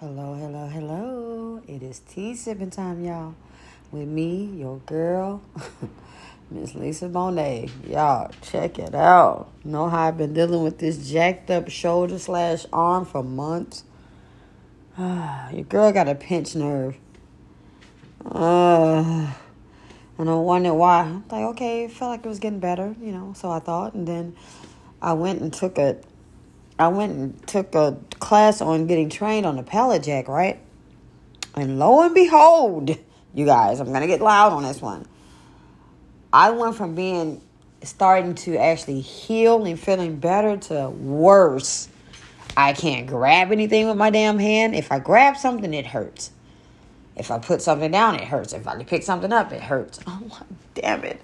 Hello, hello, hello. It is tea sipping time, y'all. With me, your girl, Miss Lisa Bonet. Y'all, check it out. Know how I've been dealing with this jacked up shoulder slash arm for months? your girl got a pinched nerve. Uh, and I wondered why. I'm like, okay, it felt like it was getting better, you know, so I thought. And then I went and took a I went and took a class on getting trained on the pallet jack, right? And lo and behold, you guys, I'm going to get loud on this one. I went from being starting to actually heal and feeling better to worse. I can't grab anything with my damn hand. If I grab something, it hurts. If I put something down, it hurts. If I pick something up, it hurts. Oh, damn it.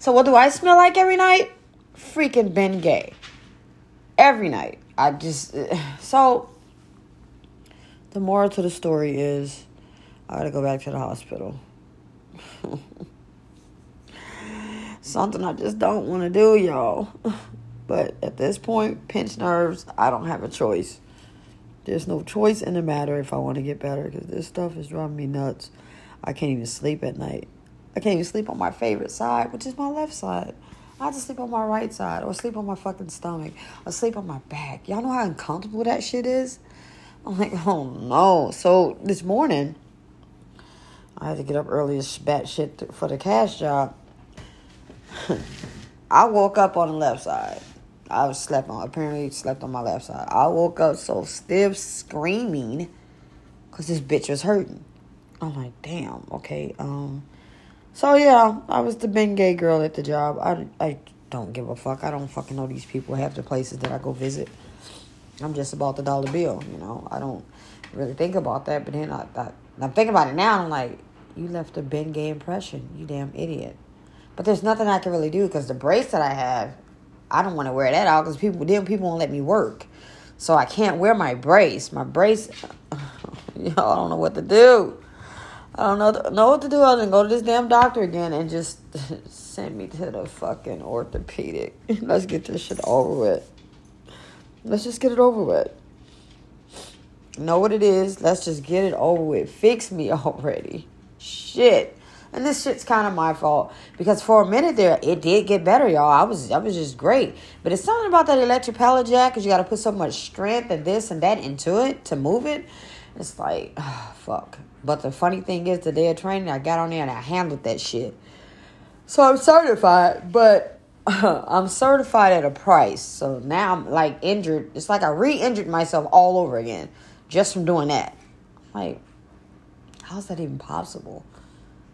So, what do I smell like every night? Freaking Bengay every night. I just so the moral to the story is I gotta go back to the hospital. Something I just don't want to do, y'all. But at this point, pinch nerves, I don't have a choice. There's no choice in the matter if I want to get better because this stuff is driving me nuts. I can't even sleep at night. I can't even sleep on my favorite side, which is my left side. I have to sleep on my right side or sleep on my fucking stomach or sleep on my back. Y'all know how uncomfortable that shit is? I'm like, oh no. So this morning, I had to get up early as bat shit for the cash job. I woke up on the left side. I was slept on, apparently slept on my left side. I woke up so stiff, screaming, because this bitch was hurting. I'm like, damn, okay, um, so yeah, I was the Bengay girl at the job. I, I don't give a fuck. I don't fucking know these people half the places that I go visit. I'm just about the dollar bill, you know. I don't really think about that, but then I, I I'm thinking about it now. And I'm like, you left a Bengay impression, you damn idiot. But there's nothing I can really do because the brace that I have, I don't want to wear that out because people then people won't let me work, so I can't wear my brace. My brace, know, I don't know what to do. I don't know, know what to do other than go to this damn doctor again and just send me to the fucking orthopedic. Let's get this shit over with. Let's just get it over with. Know what it is. Let's just get it over with. Fix me already. Shit. And this shit's kind of my fault because for a minute there, it did get better, y'all. I was, I was just great. But it's something about that electric pallet jack because you got to put so much strength and this and that into it to move it. It's like, oh, fuck. But the funny thing is, the day of training, I got on there and I handled that shit. So I'm certified, but I'm certified at a price. So now I'm like injured. It's like I re injured myself all over again just from doing that. Like, how's that even possible?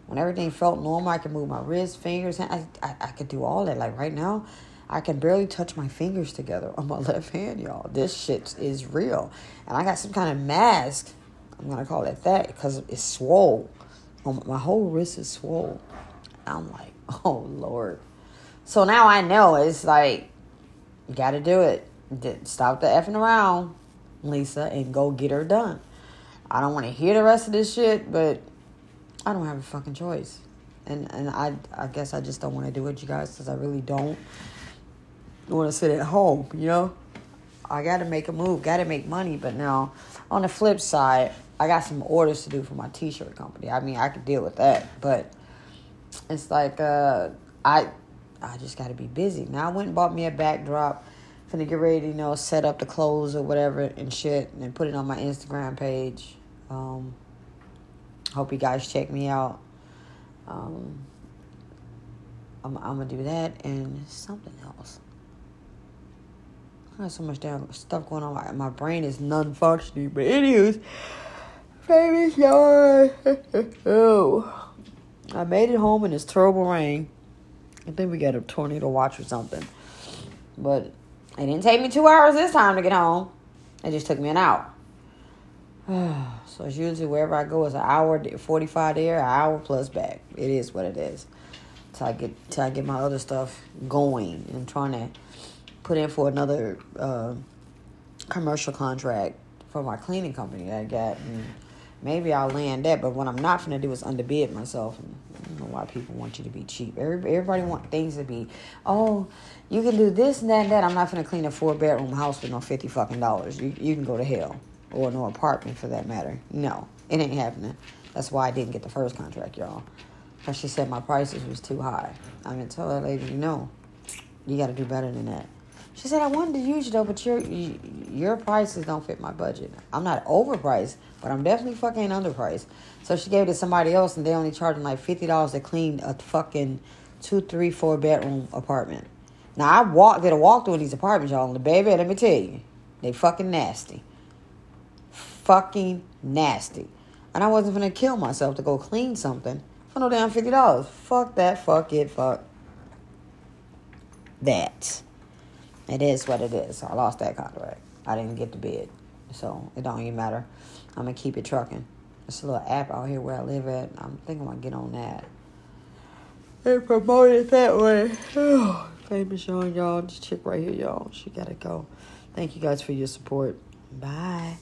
When everything felt normal, I could move my wrists, fingers, I, I, I could do all that. Like right now, I can barely touch my fingers together on my left hand, y'all. This shit is real. And I got some kind of mask I'm gonna call it that because it's swole. Oh, my whole wrist is swole. I'm like, oh Lord. So now I know it's like, you gotta do it. Stop the effing around, Lisa, and go get her done. I don't want to hear the rest of this shit, but I don't have a fucking choice. And and I I guess I just don't want to do it, you guys, because I really don't want to sit at home, you know? I got to make a move, got to make money. But now, on the flip side, I got some orders to do for my t-shirt company. I mean, I could deal with that, but it's like uh, I I just got to be busy. Now I went and bought me a backdrop. Finna get ready to, you know, set up the clothes or whatever and shit and put it on my Instagram page. Um, hope you guys check me out. Um, I'm, I'm gonna do that and something else. I got so much damn stuff going on. My, my brain is non functioning. But, anyways, baby oh. I made it home in this terrible rain. I think we got a tornado watch or something. But it didn't take me two hours this time to get home. It just took me an hour. so it's usually wherever I go is an hour, 45 there, an hour plus back. It is what it is. Till I get till I get my other stuff going and trying to put in for another uh, commercial contract for my cleaning company I got. And maybe I'll land that, but what I'm not going to do is underbid myself. And I don't know why people want you to be cheap. Everybody want things to be, oh, you can do this and that and that. I'm not going to clean a four bedroom house for no 50 fucking dollars. You, you can go to hell. or no apartment for that matter. No, it ain't happening. That's why I didn't get the first contract, y'all. Because she said my prices was too high. I mean, tell that lady, you know, you got to do better than that. She said, I wanted to use you though, but your your prices don't fit my budget. I'm not overpriced, but I'm definitely fucking underpriced. So she gave it to somebody else, and they only charging like fifty dollars to clean a fucking two, three, four bedroom apartment. Now I walk did a walkthrough in these apartments, y'all, and the baby, let me tell you, they fucking nasty, fucking nasty. And I wasn't gonna kill myself to go clean something for no damn fifty dollars. Fuck that. Fuck it. Fuck that. It is what it is. I lost that contract. I didn't get the bid. So it don't even matter. I'm gonna keep it trucking. There's a little app out here where I live at. I'm thinking I'm gonna get on that. And promote it that way. Famous y'all. This chick right here, y'all. She gotta go. Thank you guys for your support. Bye.